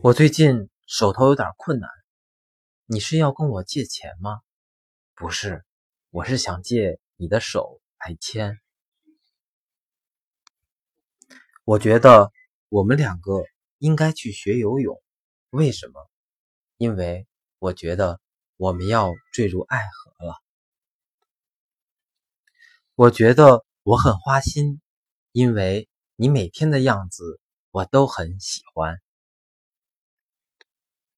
我最近手头有点困难你是要跟我借钱吗？不是我是想借你的手来牵我觉得我们两个应该去学游泳为什么？因为我觉得我们要坠入爱河了。我觉得我很花心因为你每天的样子我都很喜欢